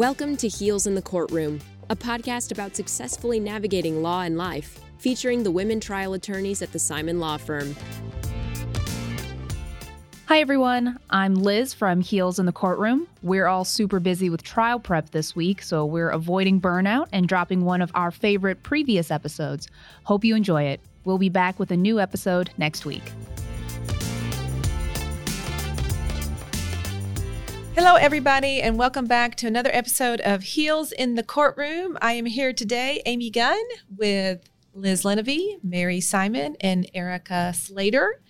Welcome to Heels in the Courtroom, a podcast about successfully navigating law and life, featuring the women trial attorneys at the Simon Law Firm. Hi, everyone. I'm Liz from Heels in the Courtroom. We're all super busy with trial prep this week, so we're avoiding burnout and dropping one of our favorite previous episodes. Hope you enjoy it. We'll be back with a new episode next week. Hello, everybody, and welcome back to another episode of Heels in the Courtroom. I am here today, Amy Gunn, with Liz Lenevy, Mary Simon, and Erica Slater.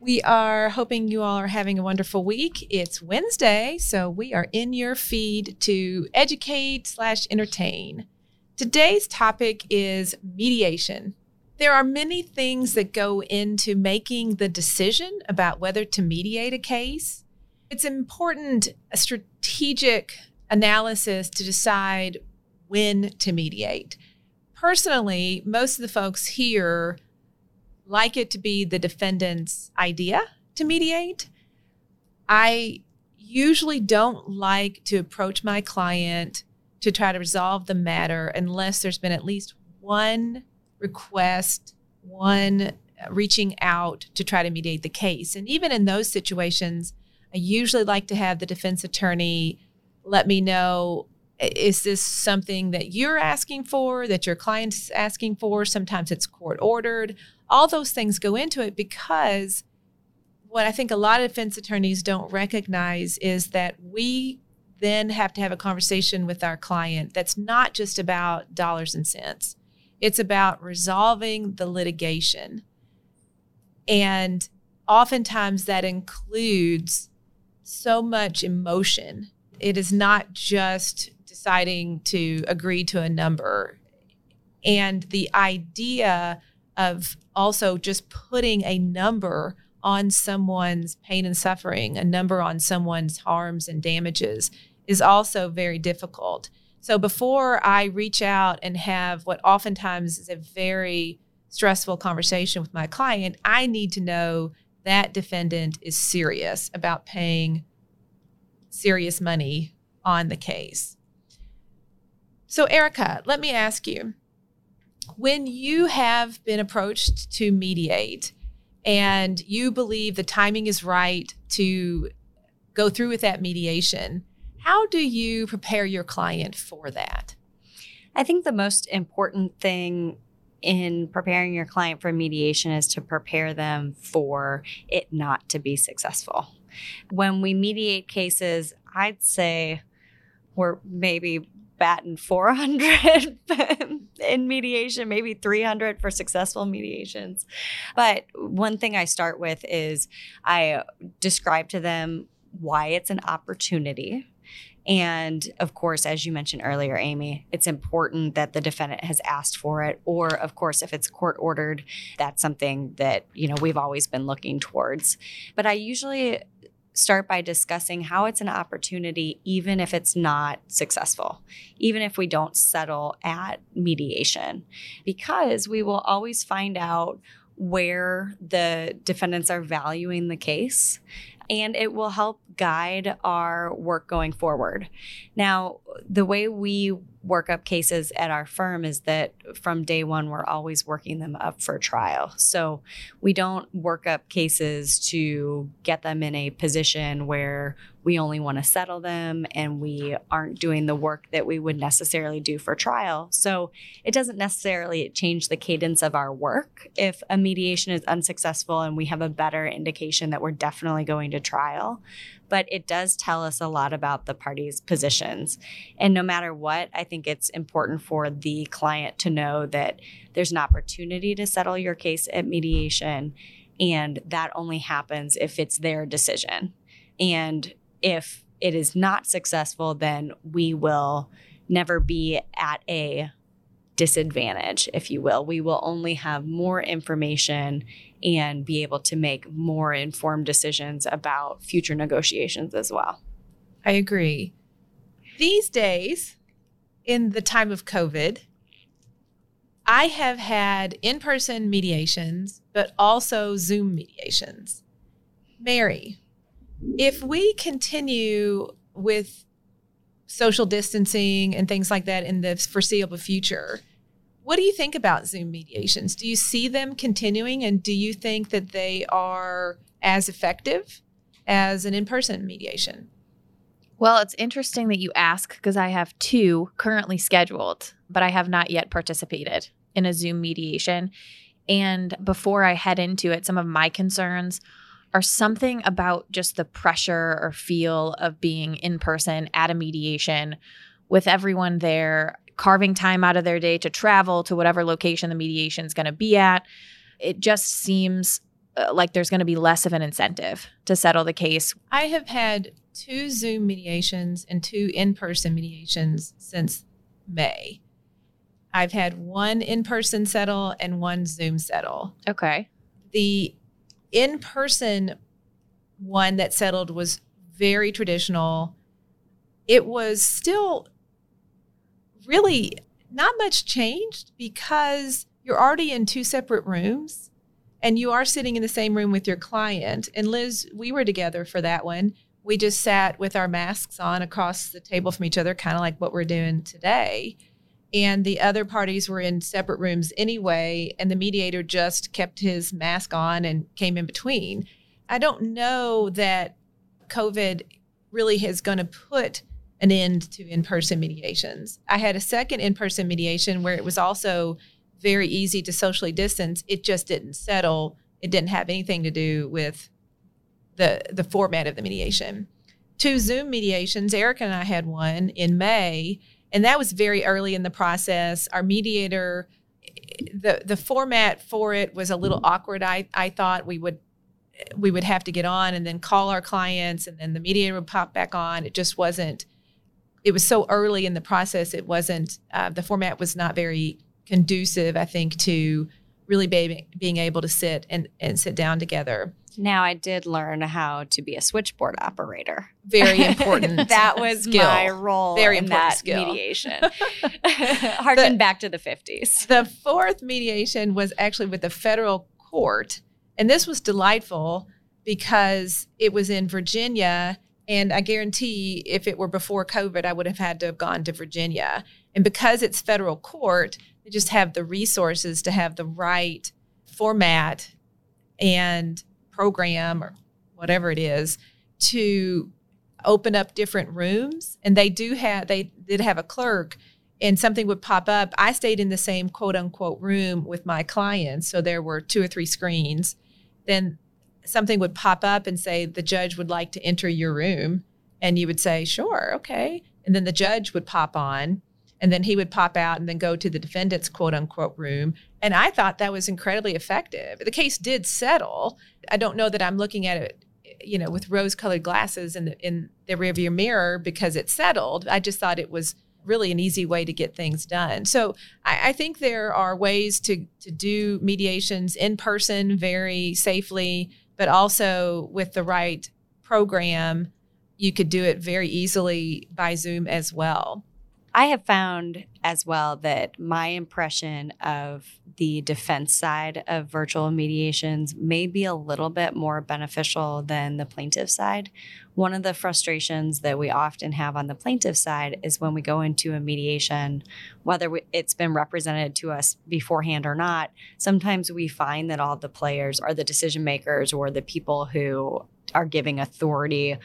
We are hoping you all are having a wonderful week. It's Wednesday, so we are in your feed to educate slash entertain. Today's topic is mediation. There are many things that go into making the decision about whether to mediate a case. It's important a strategic analysis to decide when to mediate. Personally, most of the folks here like it to be the defendant's idea to mediate. I usually don't like to approach my client to try to resolve the matter unless there's been at least one request, one reaching out to try to mediate the case. And even in those situations, I usually like to have the defense attorney let me know is this something that you're asking for, that your client's asking for? Sometimes it's court ordered. All those things go into it because what I think a lot of defense attorneys don't recognize is that we then have to have a conversation with our client that's not just about dollars and cents. It's about resolving the litigation. And oftentimes that includes so much emotion. It is not just deciding to agree to a number. And the idea of also just putting a number on someone's pain and suffering, a number on someone's harms and damages, is also very difficult. So before I reach out and have what oftentimes is a very stressful conversation with my client, I need to know that defendant is serious about paying serious money on the case. So, Erica, let me ask you when you have been approached to mediate and you believe the timing is right to go through with that mediation, how do you prepare your client for that? I think the most important thing in preparing your client for mediation is to prepare them for it not to be successful. When we mediate cases, I'd say we're maybe batting 400 in mediation, maybe 300 for successful mediations. But one thing I start with is I describe to them why it's an opportunity and of course, as you mentioned earlier, Amy, it's important that the defendant has asked for it. Or, of course, if it's court ordered, that's something that, you know, we've always been looking towards. But I usually start by discussing how it's an opportunity, even if it's not successful, even if we don't settle at mediation, because we will always find out where the defendants are valuing the case and it will help guide our work going forward. Now, the way we work up cases at our firm is that from day one, we're always working them up for trial. So we don't work up cases to get them in a position where we only want to settle them and we aren't doing the work that we would necessarily do for trial. So it doesn't necessarily change the cadence of our work if a mediation is unsuccessful and we have a better indication that we're definitely going to trial but it does tell us a lot about the parties' positions. And no matter what, I think it's important for the client to know that there's an opportunity to settle your case at mediation, and that only happens if it's their decision. And if it is not successful, then we will never be at a disadvantage, if you will. We will only have more information and be able to make more informed decisions about future negotiations as well. I agree. These days, in the time of COVID, I have had in person mediations, but also Zoom mediations. Mary, if we continue with social distancing and things like that in the foreseeable future. What do you think about Zoom mediations? Do you see them continuing and do you think that they are as effective as an in person mediation? Well, it's interesting that you ask because I have two currently scheduled, but I have not yet participated in a Zoom mediation. And before I head into it, some of my concerns are something about just the pressure or feel of being in person at a mediation with everyone there, carving time out of their day to travel to whatever location the mediation is going to be at. It just seems uh, like there's going to be less of an incentive to settle the case. I have had two Zoom mediations and two in person mediations since May. I've had one in person settle and one Zoom settle. Okay. The in person one that settled was very traditional. It was still really not much changed because you're already in two separate rooms and you are sitting in the same room with your client. And Liz, we were together for that one. We just sat with our masks on across the table from each other, kind of like what we're doing today. And the other parties were in separate rooms anyway, and the mediator just kept his mask on and came in between. I don't know that COVID really is going to put an end to in person mediations. I had a second in person mediation where it was also very easy to socially distance. It just didn't settle. It didn't have anything to do with the the format of the mediation. Two Zoom mediations, Erica and I had one in May, and that was very early in the process. Our mediator, the the format for it was a little awkward. I I thought we would we would have to get on and then call our clients, and then the mediator would pop back on. It just wasn't. It was so early in the process. It wasn't. Uh, the format was not very conducive, I think, to really be, being able to sit and, and sit down together. Now I did learn how to be a switchboard operator. Very important. that was skill. my role Very in important that skill. mediation. Harken back to the 50s. The fourth mediation was actually with the federal court. And this was delightful because it was in Virginia. And I guarantee if it were before COVID, I would have had to have gone to Virginia. And because it's federal court, they just have the resources to have the right format and program or whatever it is to open up different rooms. And they do have, they did have a clerk and something would pop up. I stayed in the same quote unquote room with my clients. So there were two or three screens. Then something would pop up and say, the judge would like to enter your room. And you would say, sure, okay. And then the judge would pop on and then he would pop out and then go to the defendant's quote unquote room. And I thought that was incredibly effective. The case did settle. I don't know that I'm looking at it, you know, with rose colored glasses in the, in the rearview mirror because it settled. I just thought it was really an easy way to get things done. So I, I think there are ways to, to do mediations in person very safely, but also with the right program, you could do it very easily by Zoom as well. I have found as well that my impression of the defense side of virtual mediations may be a little bit more beneficial than the plaintiff side. One of the frustrations that we often have on the plaintiff side is when we go into a mediation, whether it's been represented to us beforehand or not, sometimes we find that all the players are the decision makers or the people who are giving authority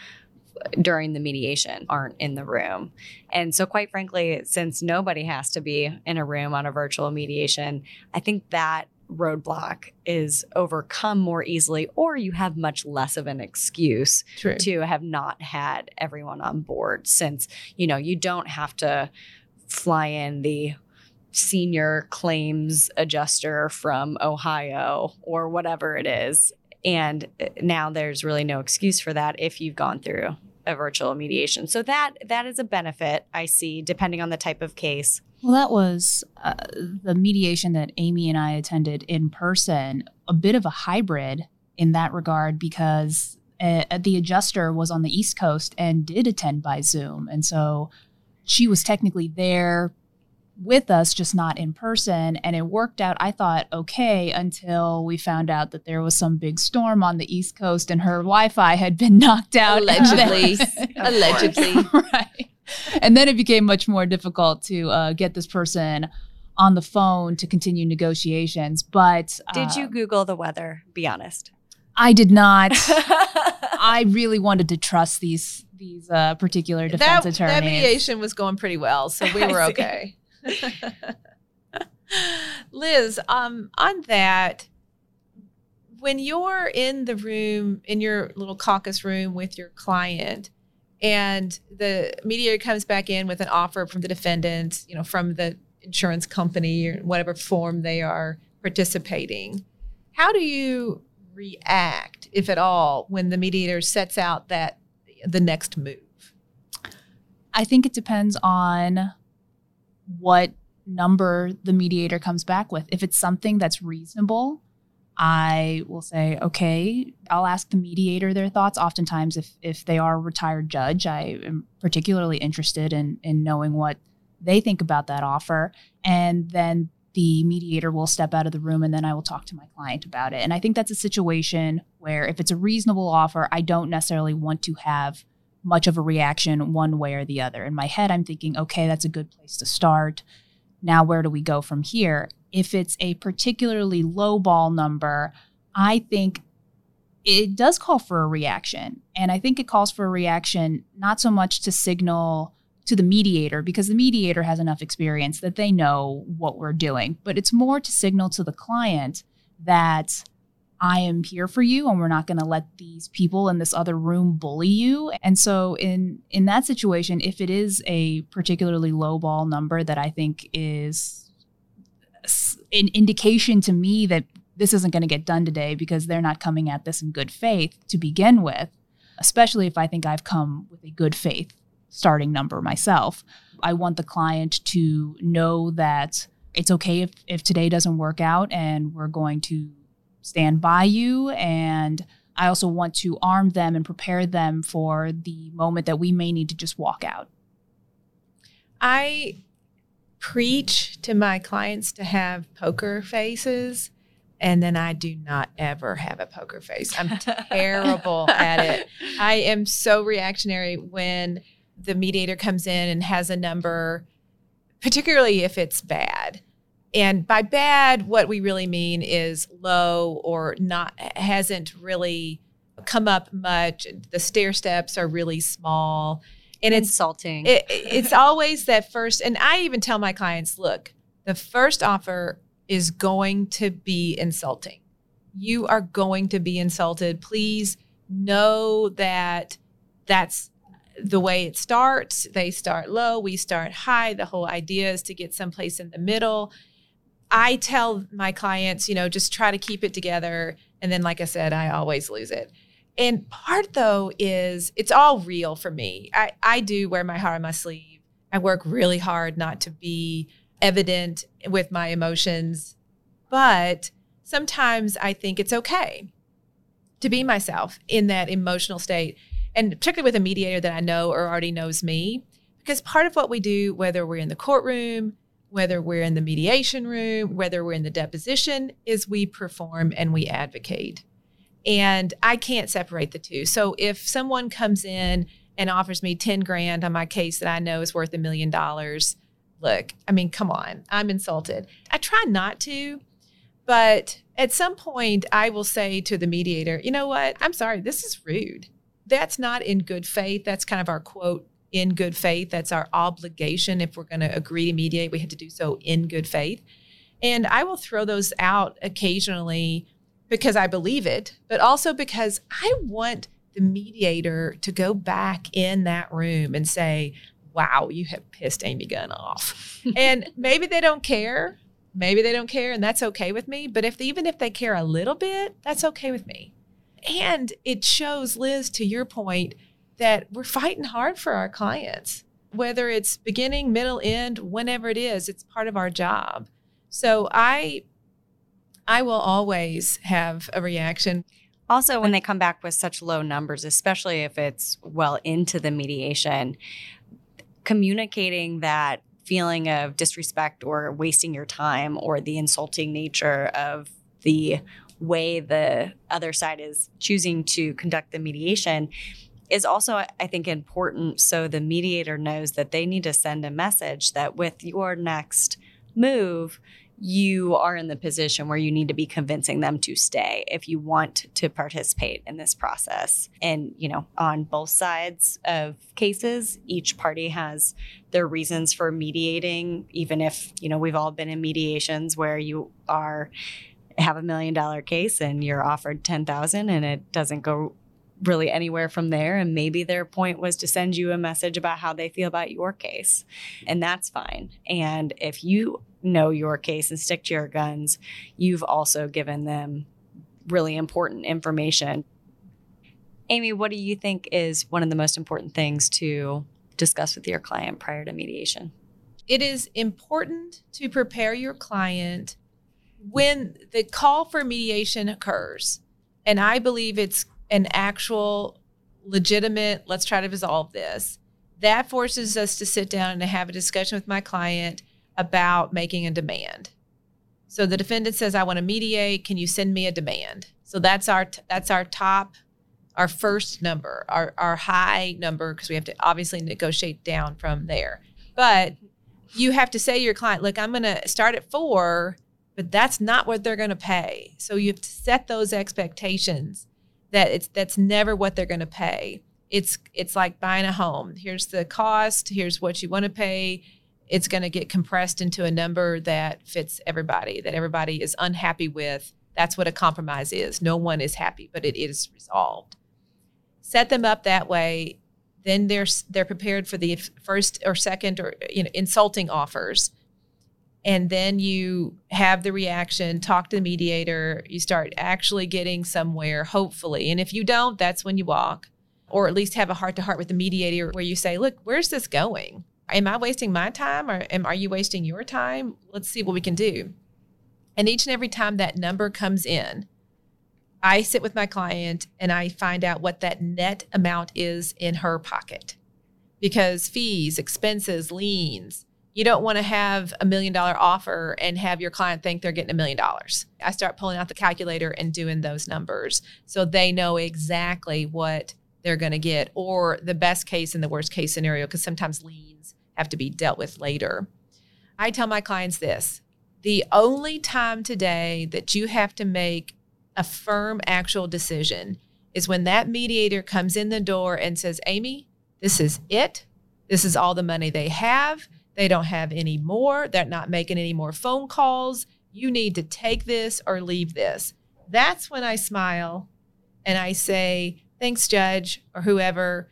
during the mediation aren't in the room. And so, quite frankly, since nobody has to be in a room on a virtual mediation, I think that roadblock is overcome more easily or you have much less of an excuse True. to have not had everyone on board since you know you don't have to fly in the senior claims adjuster from Ohio or whatever it is and uh, now there's really no excuse for that if you've gone through a virtual mediation. So that that is a benefit I see depending on the type of case. Well, that was uh, the mediation that Amy and I attended in person, a bit of a hybrid in that regard because uh, the adjuster was on the East Coast and did attend by Zoom. And so she was technically there with us, just not in person. And it worked out, I thought, okay, until we found out that there was some big storm on the East Coast and her Wi Fi had been knocked out. Allegedly. Allegedly. right. and then it became much more difficult to uh, get this person on the phone to continue negotiations. But uh, did you Google the weather? Be honest. I did not. I really wanted to trust these these uh, particular defense that, attorneys. That mediation was going pretty well, so we were okay. Liz, um, on that, when you're in the room, in your little caucus room with your client, and the mediator comes back in with an offer from the defendant, you know, from the insurance company or whatever form they are participating, how do you react, if at all, when the mediator sets out that the next move? I think it depends on what number the mediator comes back with. If it's something that's reasonable, I will say, okay, I'll ask the mediator their thoughts. Oftentimes, if if they are a retired judge, I am particularly interested in in knowing what they think about that offer. And then the mediator will step out of the room and then I will talk to my client about it. And I think that's a situation where if it's a reasonable offer, I don't necessarily want to have much of a reaction one way or the other. In my head, I'm thinking, okay, that's a good place to start. Now, where do we go from here? If it's a particularly low ball number, I think it does call for a reaction. And I think it calls for a reaction not so much to signal to the mediator because the mediator has enough experience that they know what we're doing, but it's more to signal to the client that I am here for you and we're not going to let these people in this other room bully you. And so in in that situation if it is a particularly low ball number that I think is an indication to me that this isn't going to get done today because they're not coming at this in good faith to begin with, especially if I think I've come with a good faith starting number myself. I want the client to know that it's okay if, if today doesn't work out and we're going to stand by you. And I also want to arm them and prepare them for the moment that we may need to just walk out. I preach to my clients to have poker faces and then I do not ever have a poker face. I'm terrible at it. I am so reactionary when the mediator comes in and has a number, particularly if it's bad. And by bad, what we really mean is low or not hasn't really come up much. The stair steps are really small. And it's insulting. It, it's always that first, and I even tell my clients, look, the first offer is going to be insulting. You are going to be insulted. Please know that that's the way it starts. They start low, we start high. The whole idea is to get someplace in the middle. I tell my clients, you know, just try to keep it together. And then, like I said, I always lose it. And part though is it's all real for me. I, I do wear my heart on my sleeve. I work really hard not to be evident with my emotions, but sometimes I think it's okay to be myself in that emotional state and particularly with a mediator that I know or already knows me, because part of what we do, whether we're in the courtroom, whether we're in the mediation room, whether we're in the deposition, is we perform and we advocate. And I can't separate the two. So if someone comes in and offers me 10 grand on my case that I know is worth a million dollars, look, I mean, come on, I'm insulted. I try not to, but at some point I will say to the mediator, you know what? I'm sorry, this is rude that's not in good faith. That's kind of our quote in good faith. That's our obligation. If we're going to agree to mediate, we have to do so in good faith. And I will throw those out occasionally because I believe it, but also because I want the mediator to go back in that room and say, wow, you have pissed Amy Gunn off. and maybe they don't care. Maybe they don't care, and that's okay with me. But if even if they care a little bit, that's okay with me. And it shows, Liz, to your point, that we're fighting hard for our clients, whether it's beginning, middle, end, whenever it is, it's part of our job. So I I will always have a reaction. Also, when they come back with such low numbers, especially if it's well into the mediation, communicating that feeling of disrespect or wasting your time or the insulting nature of the way the other side is choosing to conduct the mediation is also, I think, important so the mediator knows that they need to send a message that with your next move, you are in the position where you need to be convincing them to stay if you want to participate in this process. And, you know, on both sides of cases, each party has their reasons for mediating, even if, you know, we've all been in mediations where you are have a million dollar case and you're offered 10,000 and it doesn't go really anywhere from there. And maybe their point was to send you a message about how they feel about your case. And that's fine. And if you know your case and stick to your guns, you've also given them really important information. Amy, what do you think is one of the most important things to discuss with your client prior to mediation? It is important to prepare your client when the call for mediation occurs. And I believe it's an actual legitimate, let's try to resolve this. That forces us to sit down and to have a discussion with my client about making a demand. So the defendant says, "I want to mediate. Can you send me a demand?" So that's our that's our top, our first number, our our high number because we have to obviously negotiate down from there. But you have to say to your client, "Look, I'm going to start at four, but that's not what they're going to pay." So you have to set those expectations that it's that's never what they're going to pay. It's it's like buying a home. Here's the cost. Here's what you want to pay it's going to get compressed into a number that fits everybody, that everybody is unhappy with. That's what a compromise is. No one is happy, but it is resolved. Set them up that way, then they're they're prepared for the first or second or you know insulting offers. And then you have the reaction, talk to the mediator, you start actually getting somewhere, hopefully. And if you don't, that's when you walk, or at least have a heart to heart with the mediator where you say, Look, where's this going? am I wasting my time or am, are you wasting your time? Let's see what we can do. And each and every time that number comes in, I sit with my client and I find out what that net amount is in her pocket. Because fees, expenses, liens, you don't want to have a million dollar offer and have your client think they're getting a million dollars. I start pulling out the calculator and doing those numbers so they know exactly what they're going to get or the best case and the worst case scenario because sometimes liens have to be dealt with later. I tell my clients this the only time today that you have to make a firm actual decision is when that mediator comes in the door and says, Amy, this is it. This is all the money they have. They don't have any more. They're not making any more phone calls. You need to take this or leave this. That's when I smile and I say, Thanks, Judge, or whoever.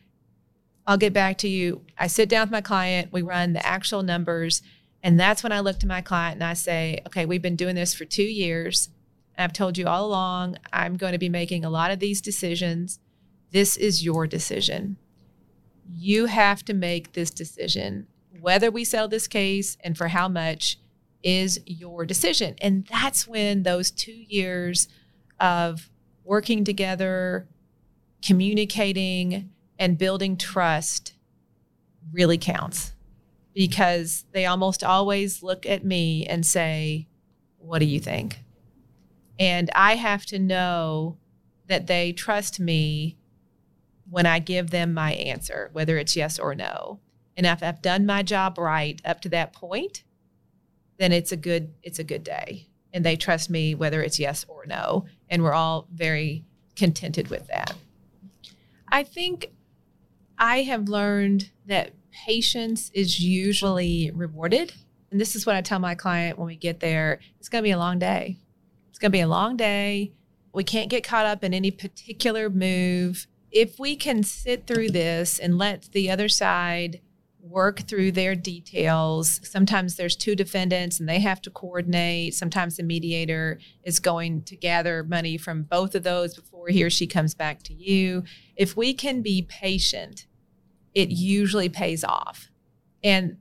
I'll get back to you. I sit down with my client, we run the actual numbers, and that's when I look to my client and I say, okay, we've been doing this for two years. I've told you all along, I'm going to be making a lot of these decisions. This is your decision. You have to make this decision. Whether we sell this case and for how much is your decision. And that's when those two years of working together, communicating, and building trust really counts because they almost always look at me and say, What do you think? And I have to know that they trust me when I give them my answer, whether it's yes or no. And if I've done my job right up to that point, then it's a good it's a good day. And they trust me whether it's yes or no. And we're all very contented with that. I think I have learned that patience is usually rewarded. And this is what I tell my client when we get there it's going to be a long day. It's going to be a long day. We can't get caught up in any particular move. If we can sit through this and let the other side work through their details. Sometimes there's two defendants and they have to coordinate. Sometimes the mediator is going to gather money from both of those before he or she comes back to you. If we can be patient it usually pays off. And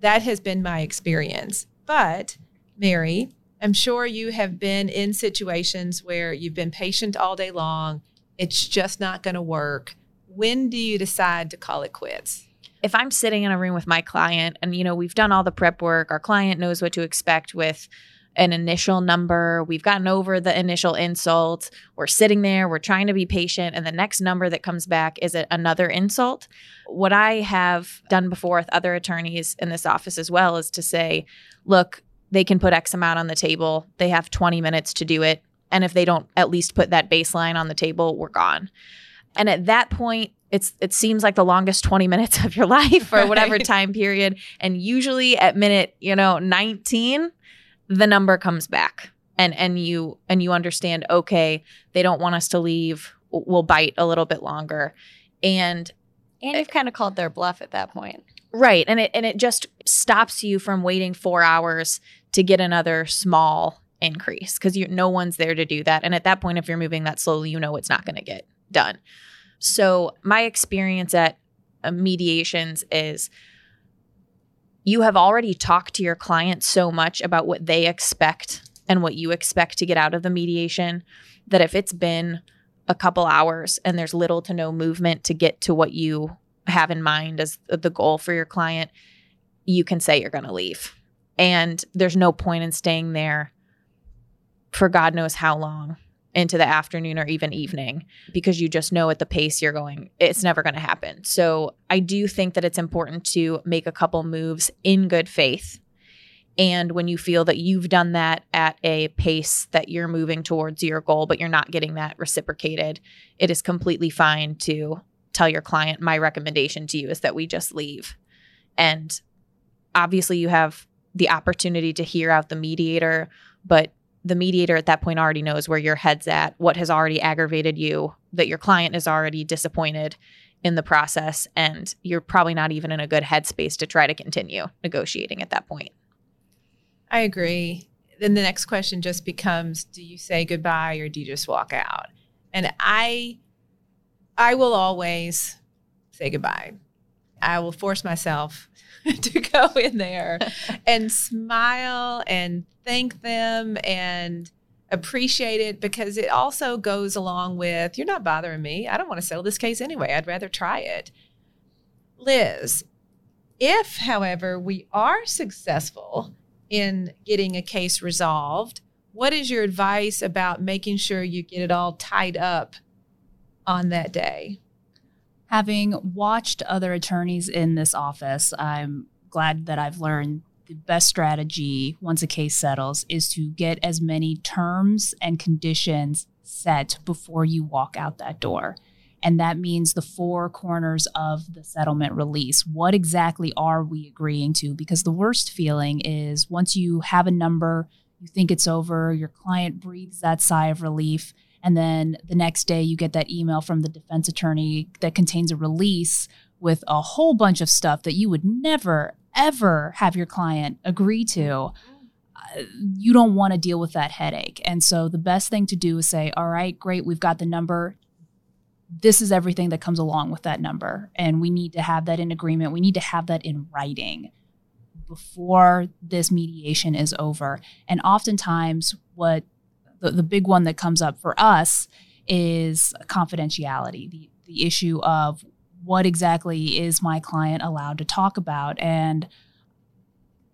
that has been my experience. But, Mary, I'm sure you have been in situations where you've been patient all day long, it's just not going to work. When do you decide to call it quits? If I'm sitting in a room with my client and you know we've done all the prep work, our client knows what to expect with an initial number. We've gotten over the initial insult. We're sitting there, we're trying to be patient, and the next number that comes back is another insult. What I have done before with other attorneys in this office as well is to say, look, they can put X amount on the table. They have 20 minutes to do it. And if they don't at least put that baseline on the table, we're gone. And at that point, it's it seems like the longest 20 minutes of your life or whatever right. time period. And usually at minute, you know, 19, the number comes back. And and you and you understand, okay, they don't want us to leave. We'll bite a little bit longer. And and you've kind of called their bluff at that point. Right. And it and it just stops you from waiting four hours to get another small increase because you no one's there to do that. And at that point, if you're moving that slowly, you know it's not going to get done. So my experience at uh, mediations is you have already talked to your client so much about what they expect and what you expect to get out of the mediation that if it's been a couple hours and there's little to no movement to get to what you have in mind as the goal for your client, you can say you're going to leave. And there's no point in staying there for God knows how long into the afternoon or even evening because you just know at the pace you're going, it's never going to happen. So I do think that it's important to make a couple moves in good faith. And when you feel that you've done that at a pace that you're moving towards your goal, but you're not getting that reciprocated, it is completely fine to tell your client, my recommendation to you is that we just leave. And obviously, you have the opportunity to hear out the mediator, but the mediator at that point already knows where your head's at, what has already aggravated you, that your client is already disappointed in the process, and you're probably not even in a good headspace to try to continue negotiating at that point. I agree. Then the next question just becomes do you say goodbye or do you just walk out? And I I will always say goodbye. I will force myself to go in there and smile and thank them and appreciate it because it also goes along with you're not bothering me. I don't want to settle this case anyway. I'd rather try it. Liz, if, however, we are successful in getting a case resolved, what is your advice about making sure you get it all tied up on that day? Having watched other attorneys in this office, I'm glad that I've learned the best strategy once a case settles is to get as many terms and conditions set before you walk out that door. And that means the four corners of the settlement release. What exactly are we agreeing to? Because the worst feeling is once you have a number, you think it's over, your client breathes that sigh of relief and then the next day, you get that email from the defense attorney that contains a release with a whole bunch of stuff that you would never, ever have your client agree to. Uh, you don't want to deal with that headache. And so the best thing to do is say, all right, great, we've got the number. This is everything that comes along with that number. And we need to have that in agreement. We need to have that in writing before this mediation is over. And oftentimes, what the, the big one that comes up for us is confidentiality, the, the issue of what exactly is my client allowed to talk about. And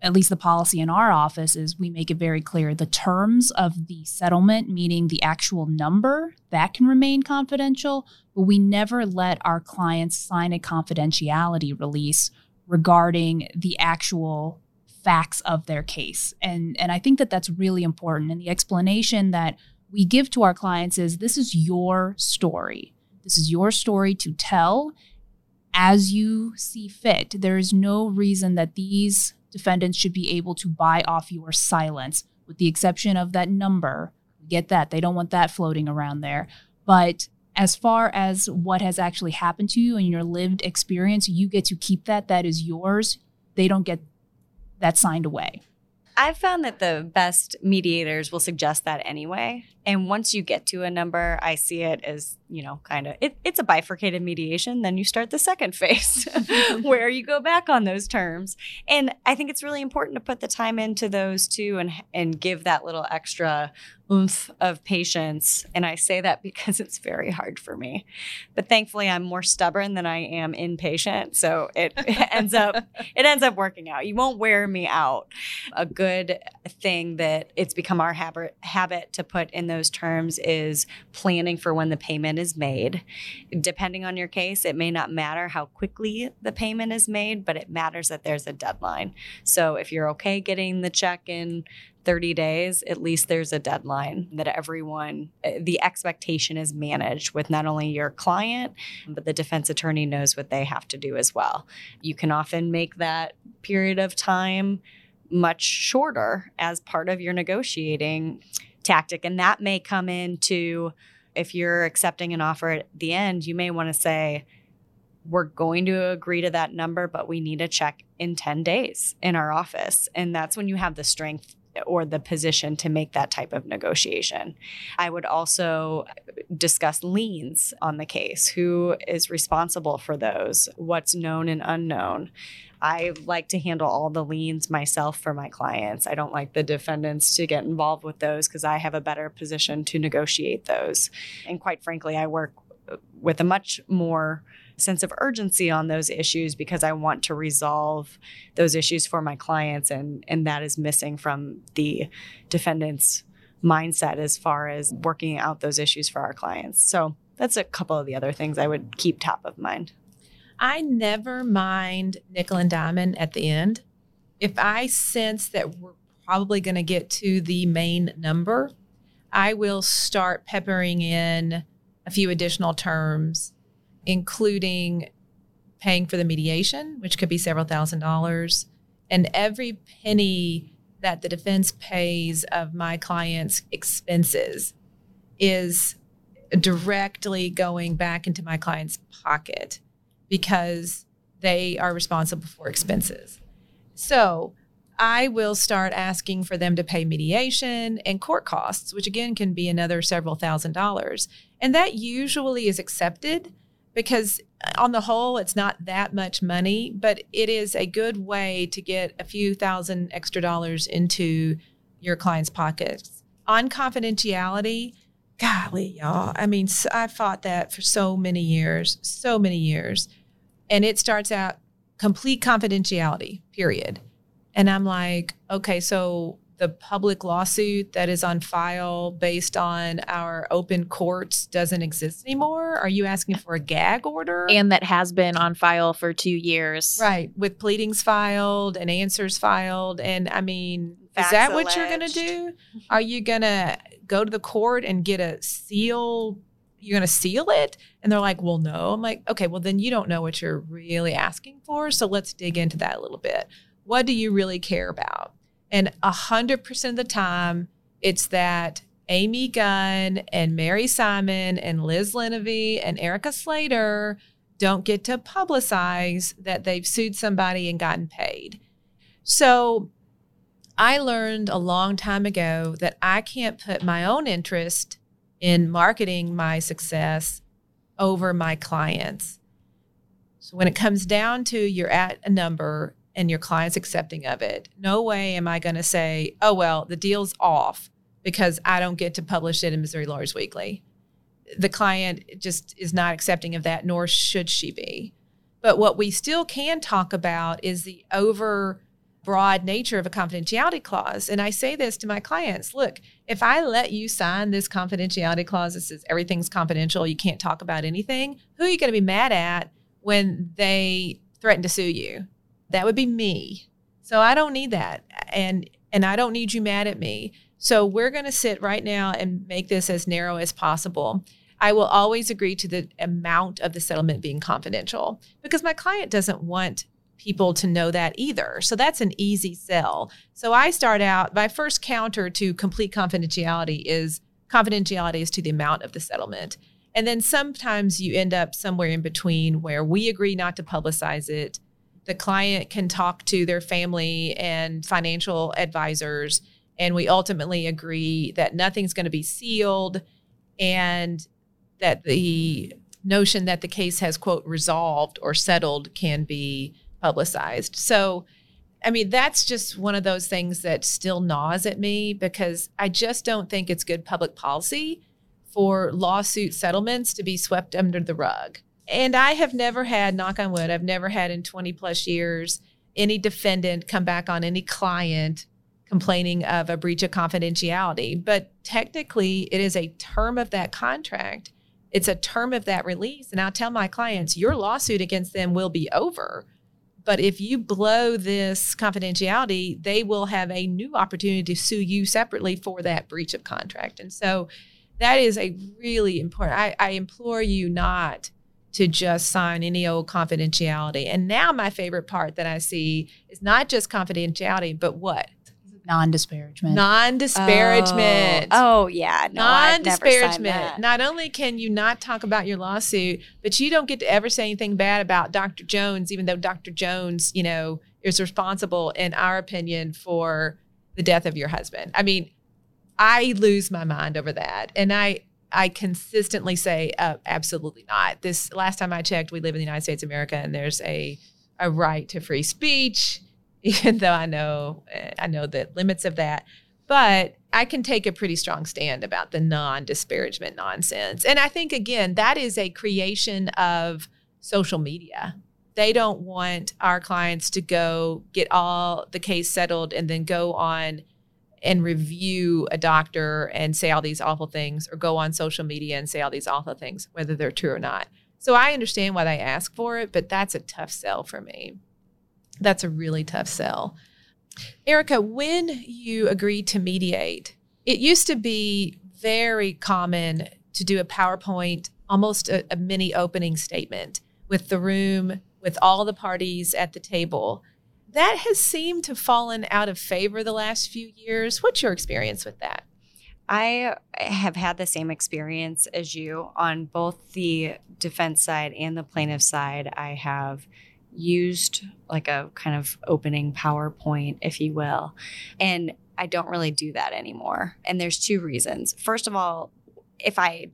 at least the policy in our office is we make it very clear the terms of the settlement, meaning the actual number, that can remain confidential, but we never let our clients sign a confidentiality release regarding the actual facts of their case. And, and I think that that's really important. And the explanation that we give to our clients is this is your story. This is your story to tell as you see fit. There is no reason that these defendants should be able to buy off your silence, with the exception of that number. Get that. They don't want that floating around there. But as far as what has actually happened to you and your lived experience, you get to keep that. That is yours. They don't get that signed away. I've found that the best mediators will suggest that anyway. And once you get to a number, I see it as, you know, kind of it, it's a bifurcated mediation. Then you start the second phase where you go back on those terms. And I think it's really important to put the time into those too and and give that little extra oomph of patience. And I say that because it's very hard for me. But thankfully I'm more stubborn than I am impatient. So it, it ends up it ends up working out. You won't wear me out. A good thing that it's become our habit habit to put in those terms is planning for when the payment is made. Depending on your case, it may not matter how quickly the payment is made, but it matters that there's a deadline. So if you're okay getting the check in 30 days, at least there's a deadline that everyone, eh, the expectation is managed with not only your client, but the defense attorney knows what they have to do as well. You can often make that period of time much shorter as part of your negotiating tactic. And that may come into if you're accepting an offer at the end, you may want to say, we're going to agree to that number, but we need a check in 10 days in our office. And that's when you have the strength or the position to make that type of negotiation. I would also discuss liens on the case. Who is responsible for those? What's known and unknown? I like to handle all the liens myself for my clients. I don't like the defendants to get involved with those because I have a better position to negotiate those. And quite frankly, I work uh, with a much more sense of urgency on those issues because I want to resolve those issues for my clients and and that is missing from the defendant's mindset as far as working out those issues for our clients. So that's a couple of the other things I would keep top of mind. I never mind nickel and diamond at the end. If I sense that we're probably going to get to the main number, I will start peppering in a few additional terms including paying for the mediation, which could be several thousand dollars. And every penny that the defense pays of my client's expenses is directly going back into my client's pocket because they are responsible for expenses. So I will start asking for them to pay mediation and court costs, which again can be another several thousand dollars. And that usually is accepted because uh, on the whole, it's not that much money, but it is a good way to get a few thousand extra dollars into your client's pockets. On confidentiality, golly, y'all. I mean, I fought that for so many years, so many years. And it starts out complete confidentiality, period. And I'm like, okay, so the public lawsuit that is on file based on our open courts doesn't exist anymore? Are you asking for a gag order? And that has been on file for two years. Right, with pleadings filed and answers filed. And I mean, Facts is that alleged. what you're going to do? Are you going to go to the court and get a seal? You're going to seal it? And they're like, well, no. I'm like, okay, well, then you don't know what you're really asking for. So let's dig into that a little bit. What do you really care about? And 100% of the time, it's that Amy Gunn and Mary Simon and Liz Lenevy and Erica Slater don't get to publicize that they've sued somebody and gotten paid. So I learned a long time ago that I can't put my own interest in marketing my success over my clients. So when it comes down to you're at a number and your client's accepting of it. No way am I going to say, oh, well, the deal's off because I don't get to publish it in Missouri Lawyers Weekly. The client just is not accepting of that, nor should she be. But what we still can talk about is the over broad nature of a confidentiality clause. And I say this to my clients look, if I let you sign this confidentiality clause that says everything's confidential, you can't talk about anything, who are you going to be mad at when they threaten to sue you? That would be me. So I don't need that. And and I don't need you mad at me. So we're going to sit right now and make this as narrow as possible. I will always agree to the amount of the settlement being confidential because my client doesn't want people to know that either. So that's an easy sell. So I start out, my first counter to complete confidentiality is confidentiality is to the amount of the settlement. And then sometimes you end up somewhere in between where we agree not to publicize it the client can talk to their family and financial advisors and we ultimately agree that nothing's going to be sealed and that the notion that the case has quote resolved or settled can be publicized. So I mean, that's just one of those things that still gnaws at me because I just don't think it's good public policy for lawsuit settlements to be swept under the rug. And I have never had, knock on wood, I've never had in 20 plus years any defendant come back on any client complaining of a breach of confidentiality. But technically, it is a term of that contract, it's a term of that release. And I'll tell my clients, your lawsuit against them will be over but if you blow this confidentiality, they will have a new opportunity to sue you separately for that breach of contract. And so that is a really important. I, I implore you not to just sign any old confidentiality. And now my favorite part that I see is not just confidentiality, but what? Non-disparagement. Non-disparagement. Oh, oh yeah, no, non-disparagement. Not only can you not talk about your lawsuit, but you don't get to ever say anything bad about Dr. Jones, even though Dr. Jones, you know, is responsible, in our opinion, for the death of your husband. I mean, I lose my mind over that, and I I consistently say, uh, absolutely not. This last time I checked, we live in the United States of America, and there's a a right to free speech even though I know eh, I know the limits of that. But I can take a pretty strong stand about the non-disparagement nonsense. And I think again, that is a creation of social media. They don't want our clients to go get all the case settled and then go on and review a doctor and say all these awful things or go on social media and say all these awful things, whether they're true or not. So I understand why they ask for it, but that's a tough sell for me. That's a really tough sell. Erica, when you agreed to mediate, it used to be very common to do a PowerPoint, almost a, a mini opening statement with the room, with all the parties at the table. That has seemed to fallen out of favor the last few years. What's your experience with that? I have had the same experience as you on both the defense side and the plaintiff side. I have used like a kind of opening PowerPoint, if you will. And I don't really do that anymore. And there's two reasons. First of all, if I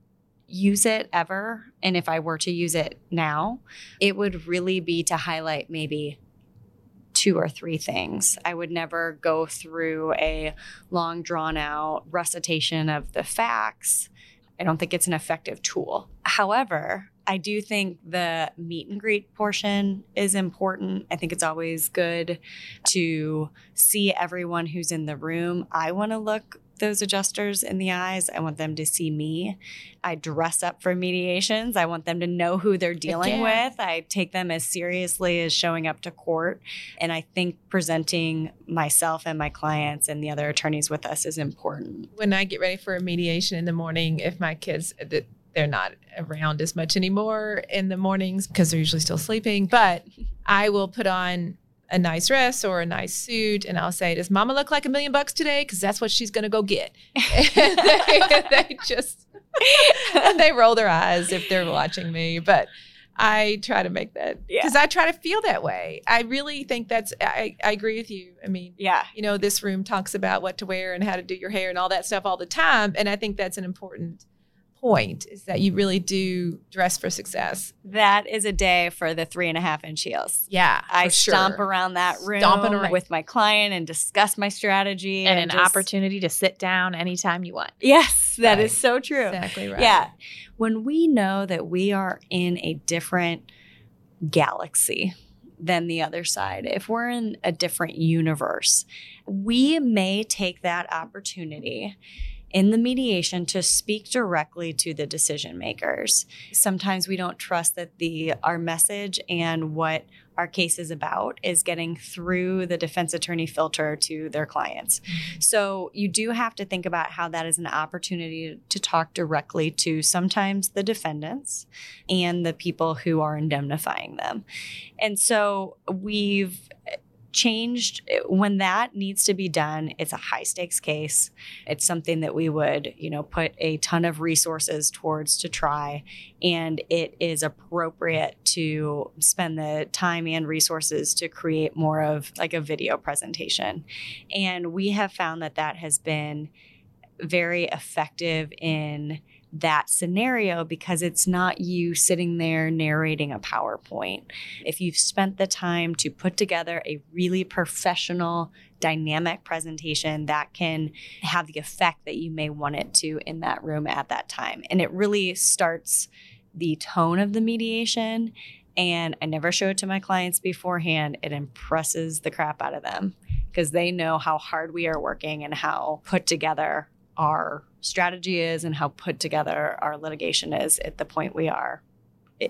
use it ever, and if I were to use it now, it would really be to highlight maybe two or three things. I would never go through a long, drawn out recitation of the facts. I don't think it's an effective tool. However, I do think the meet and greet portion is important. I think it's always good to see everyone who's in the room. I want to look those adjusters in the eyes. I want them to see me. I dress up for mediations. I want them to know who they're dealing yeah. with. I take them as seriously as showing up to court. And I think presenting myself and my clients and the other attorneys with us is important. When I get ready for a mediation in the morning, if my kids, they're not around as much anymore in the mornings because they're usually still sleeping. But I will put on a nice dress or a nice suit and I'll say, Does mama look like a million bucks today? Because that's what she's going to go get. and they, they just, and they roll their eyes if they're watching me. But I try to make that because yeah. I try to feel that way. I really think that's, I, I agree with you. I mean, yeah, you know, this room talks about what to wear and how to do your hair and all that stuff all the time. And I think that's an important point is that you really do dress for success. That is a day for the three and a half inch heels. Yeah. I stomp around that room around. with my client and discuss my strategy. And, and an just, opportunity to sit down anytime you want. Yes, that right. is so true. Exactly right. Yeah. When we know that we are in a different galaxy, than the other side, if we're in a different universe, we may take that opportunity in the mediation to speak directly to the decision makers. Sometimes we don't trust that the our message and what our case is about is getting through the defense attorney filter to their clients. So you do have to think about how that is an opportunity to talk directly to sometimes the defendants and the people who are indemnifying them. And so we've changed when that needs to be done it's a high stakes case. It's something that we would you know put a ton of resources towards to try and it is appropriate to spend the time and resources to create more of like a video presentation. And we have found that that has been very effective in that scenario because it's not you sitting there narrating a PowerPoint. If you've spent the time to put together a really professional, dynamic presentation that can have the effect that you may want it to in that room at that time. And it really starts the tone of the mediation. And I never show it to my clients beforehand. It impresses the crap out of them because they know how hard we are working and how put together our strategy is and how put together our litigation is at the point we are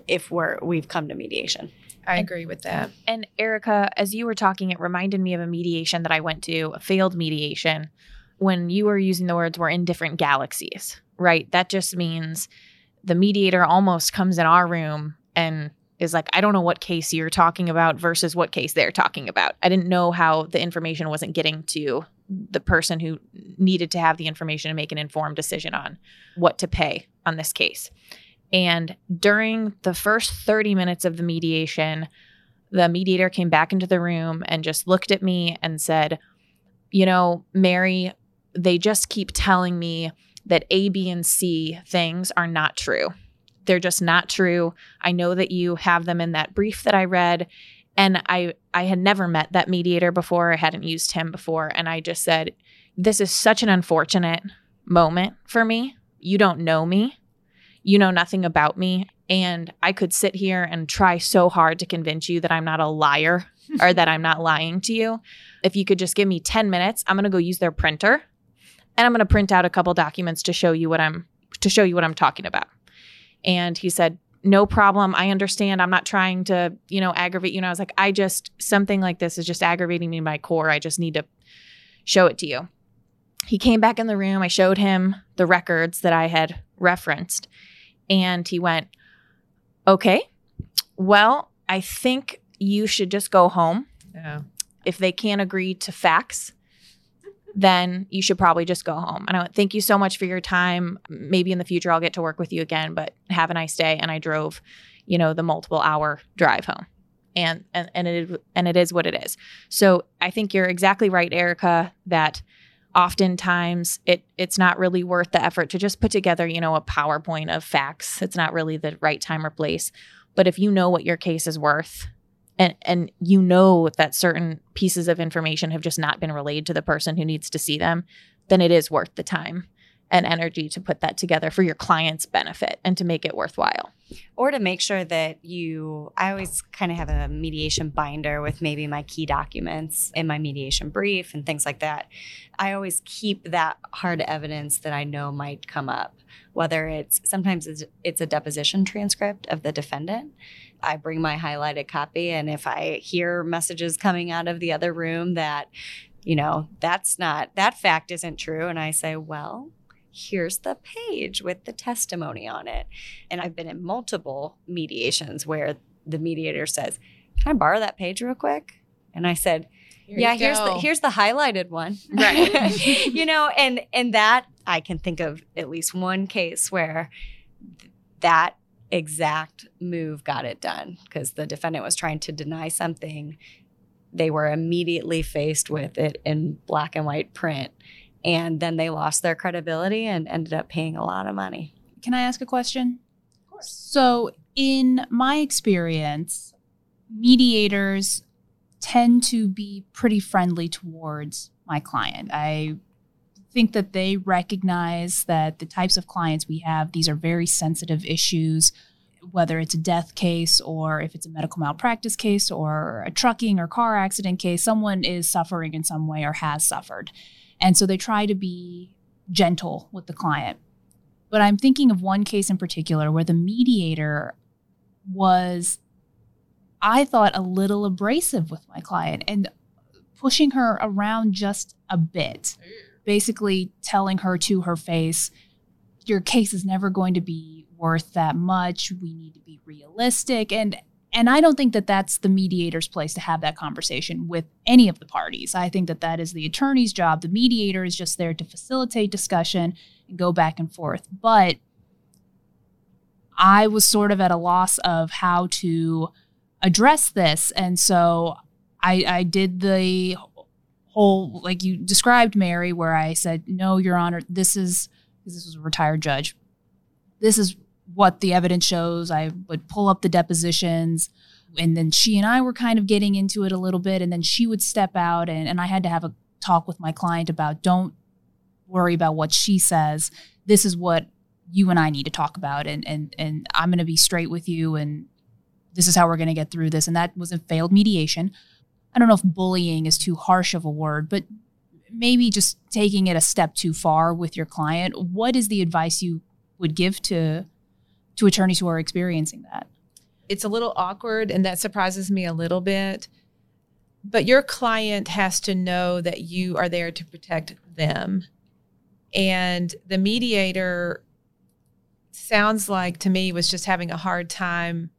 if we're we've come to mediation. I agree with that. And Erica, as you were talking, it reminded me of a mediation that I went to, a failed mediation, when you were using the words we're in different galaxies, right? That just means the mediator almost comes in our room and is like, I don't know what case you're talking about versus what case they're talking about. I didn't know how the information wasn't getting to the person who needed to have the information to make an informed decision on what to pay on this case. And during the first 30 minutes of the mediation, the mediator came back into the room and just looked at me and said, You know, Mary, they just keep telling me that A, B, and C things are not true. They're just not true. I know that you have them in that brief that I read, and I I had never met that mediator before. I hadn't used him before and I just said this is such an unfortunate moment for me. You don't know me. You know nothing about me and I could sit here and try so hard to convince you that I'm not a liar or that I'm not lying to you. If you could just give me 10 minutes, I'm going to go use their printer and I'm going to print out a couple documents to show you what I'm to show you what I'm talking about. And he said, no problem. I understand. I'm not trying to, you know, aggravate you. And I was like, I just, something like this is just aggravating me in my core. I just need to show it to you. He came back in the room. I showed him the records that I had referenced. And he went, Okay, well, I think you should just go home. Yeah. If they can't agree to facts, then you should probably just go home. And I went, thank you so much for your time. Maybe in the future I'll get to work with you again, but have a nice day. And I drove, you know, the multiple hour drive home. And and and it and it is what it is. So I think you're exactly right, Erica, that oftentimes it it's not really worth the effort to just put together, you know, a PowerPoint of facts. It's not really the right time or place. But if you know what your case is worth and and you know that certain pieces of information have just not been relayed to the person who needs to see them then it is worth the time and energy to put that together for your client's benefit and to make it worthwhile. Or to make sure that you i always kind of have a mediation binder with maybe my key documents in my mediation brief and things like that. I always keep that hard evidence that i know might come up whether it's sometimes it's, it's a deposition transcript of the defendant I bring my highlighted copy. And if I hear messages coming out of the other room that, you know, that's not, that fact isn't true. And I say, well, here's the page with the testimony on it. And I've been in multiple mediations where the mediator says, Can I borrow that page real quick? And I said, Here Yeah, here's the here's the highlighted one. Right. you know, and and that I can think of at least one case where th- that exact move got it done because the defendant was trying to deny something. They were immediately faced with it in black and white print. And then they lost their credibility and ended up paying a lot of money. Can I ask a question? Of course. So, in my experience, mediators tend to be pretty friendly towards my client. I think that they recognize that the types of clients we have, these are very sensitive issues, whether it's a death case or if it's a medical malpractice case or a trucking or car accident case, someone is suffering in some way or has suffered. And so they try to be gentle with the client. But I'm thinking of one case in particular where the mediator was, I thought, a little abrasive with my client and pushing her around just a bit mm. Basically telling her to her face, your case is never going to be worth that much. We need to be realistic. And And I don't think that that's the mediator's place to have that conversation with any of the parties. I think that that is the attorney's job. The mediator is just there to facilitate discussion and go back and forth. But I was sort of at a loss of how to address this. And so I, I did the whole, like you described, Mary, where I said, No, Your Honor, this is, because this was a retired judge. This is what the evidence shows. I would pull up the depositions. And then she and I were kind of getting into it a little bit. And then she would step out, and, and I had to have a talk with my client about don't worry about what she says. This is what you and I need to talk about. And, and, and I'm going to be straight with you. And this is how we're going to get through this. And that was a failed mediation. I don't know if bullying is too harsh of a word, but maybe just taking it a step too far with your client. What is the advice you would give to to attorneys who are experiencing that. It's a little awkward and that surprises me a little bit. But your client has to know that you are there to protect them. And the mediator sounds like to me was just having a hard time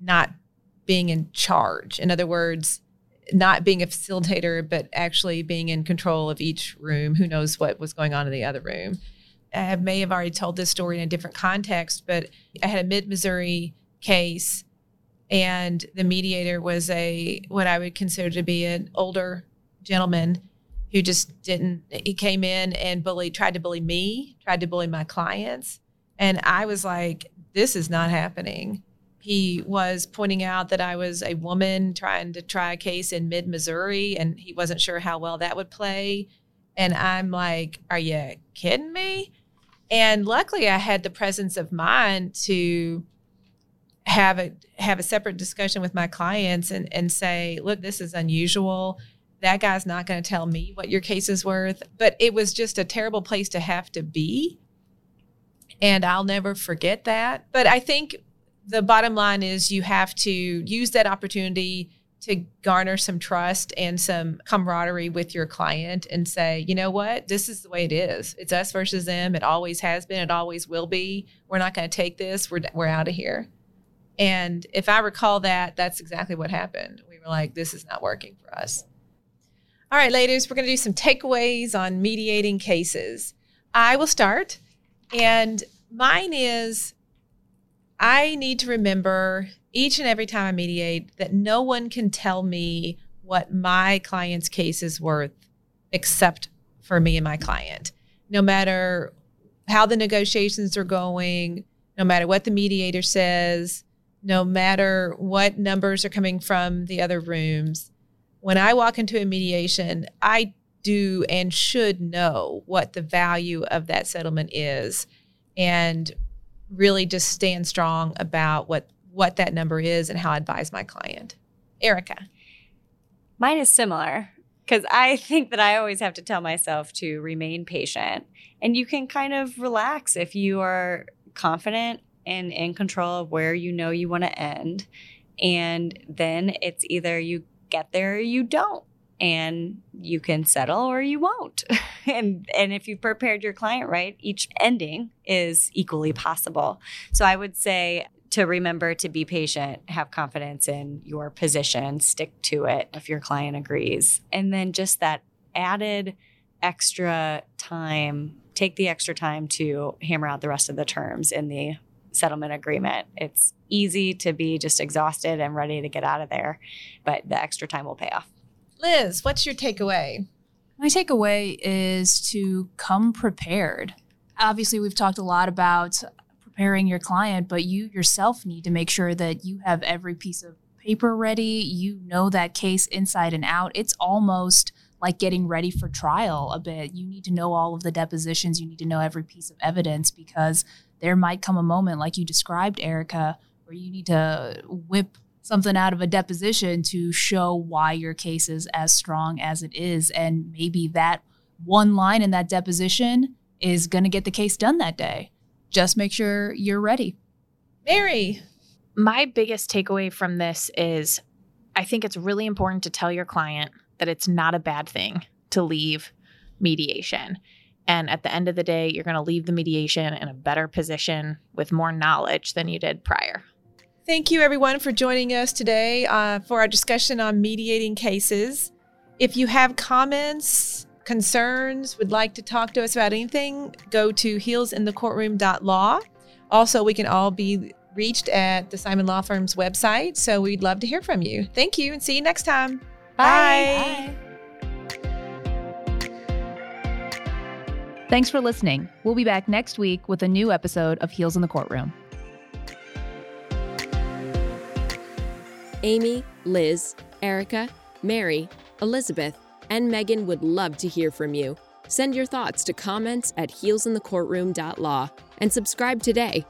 not being in charge. In other words, not being a facilitator, but actually being in control of each room. Who knows what was going on in the other room? I may have already told this story in a different context, but I had a mid Missouri case, and the mediator was a what I would consider to be an older gentleman who just didn't. He came in and bullied, tried to bully me, tried to bully my clients, and I was like, "This is not happening." He was pointing out that I was a woman trying to try a case in mid Missouri, and he wasn't sure how well that would play. And I'm like, "Are you kidding me?" And luckily, I had the presence of mind to have a have a separate discussion with my clients and and say, look, this is unusual. That guy's not going to tell me what your case is worth. But it was just a terrible place to have to be. And I'll never forget that. But I think the bottom line is you have to use that opportunity to garner some trust and some camaraderie with your client and say, you know what, this is the way it is. It's us versus them. It always has been. It always will be. We're not going to take this. We're we're out of here. And if I recall that, that's exactly what happened. We were like, this is not working for us. All right, ladies, we're going to do some takeaways on mediating cases. I will start, and mine is I need to remember each and every time I mediate that no one can tell me what my client's case is worth except for me and my client. No matter how the negotiations are going, no matter what the mediator says, no matter what numbers are coming from the other rooms, when I walk into a mediation, I do and should know what the value of that settlement is and really just stand strong about what what that number is and how I advise my client. Erica. Mine is similar because I think that I always have to tell myself to remain patient. And you can kind of relax if you are confident and in control of where you know you want to end. And then it's either you get there or you don't. And you can settle or you won't. and and if you've prepared your client right, each ending is equally possible. So I would say to remember to be patient, have confidence in your position, stick to it if your client agrees. And then just that added extra time, take the extra time to hammer out the rest of the terms in the settlement agreement. It's easy to be just exhausted and ready to get out of there, but the extra time will pay off. Liz, what's your takeaway? My takeaway is to come prepared. Obviously, we've talked a lot about preparing your client, but you yourself need to make sure that you have every piece of paper ready. You know that case inside and out. It's almost like getting ready for trial a bit. You need to know all of the depositions, you need to know every piece of evidence because there might come a moment, like you described, Erica, where you need to whip something out of a deposition to show why your case is as strong as it is. And maybe that one line in that deposition is going to get the case done that day just make sure you're ready. Mary. My biggest takeaway from this is I think it's really important to tell your client that it's not a bad thing to leave mediation. And at the end of the day, you're going to leave the mediation in a better position with more knowledge than you did prior. Thank you, everyone, for joining us today uh, for our discussion on mediating cases. If you have comments, concerns, would like to talk to us about anything, go to heelsinthecourtroom.law. Also, we can all be reached at the Simon Law Firm's website. So we'd love to hear from you. Thank you and see you next time. Bye. Thanks for listening. We'll be back next week with a new episode of Heels in the Courtroom. Amy, Liz, Erica, Mary, Elizabeth, and Megan would love to hear from you. Send your thoughts to comments at heelsinthecourtroom.law and subscribe today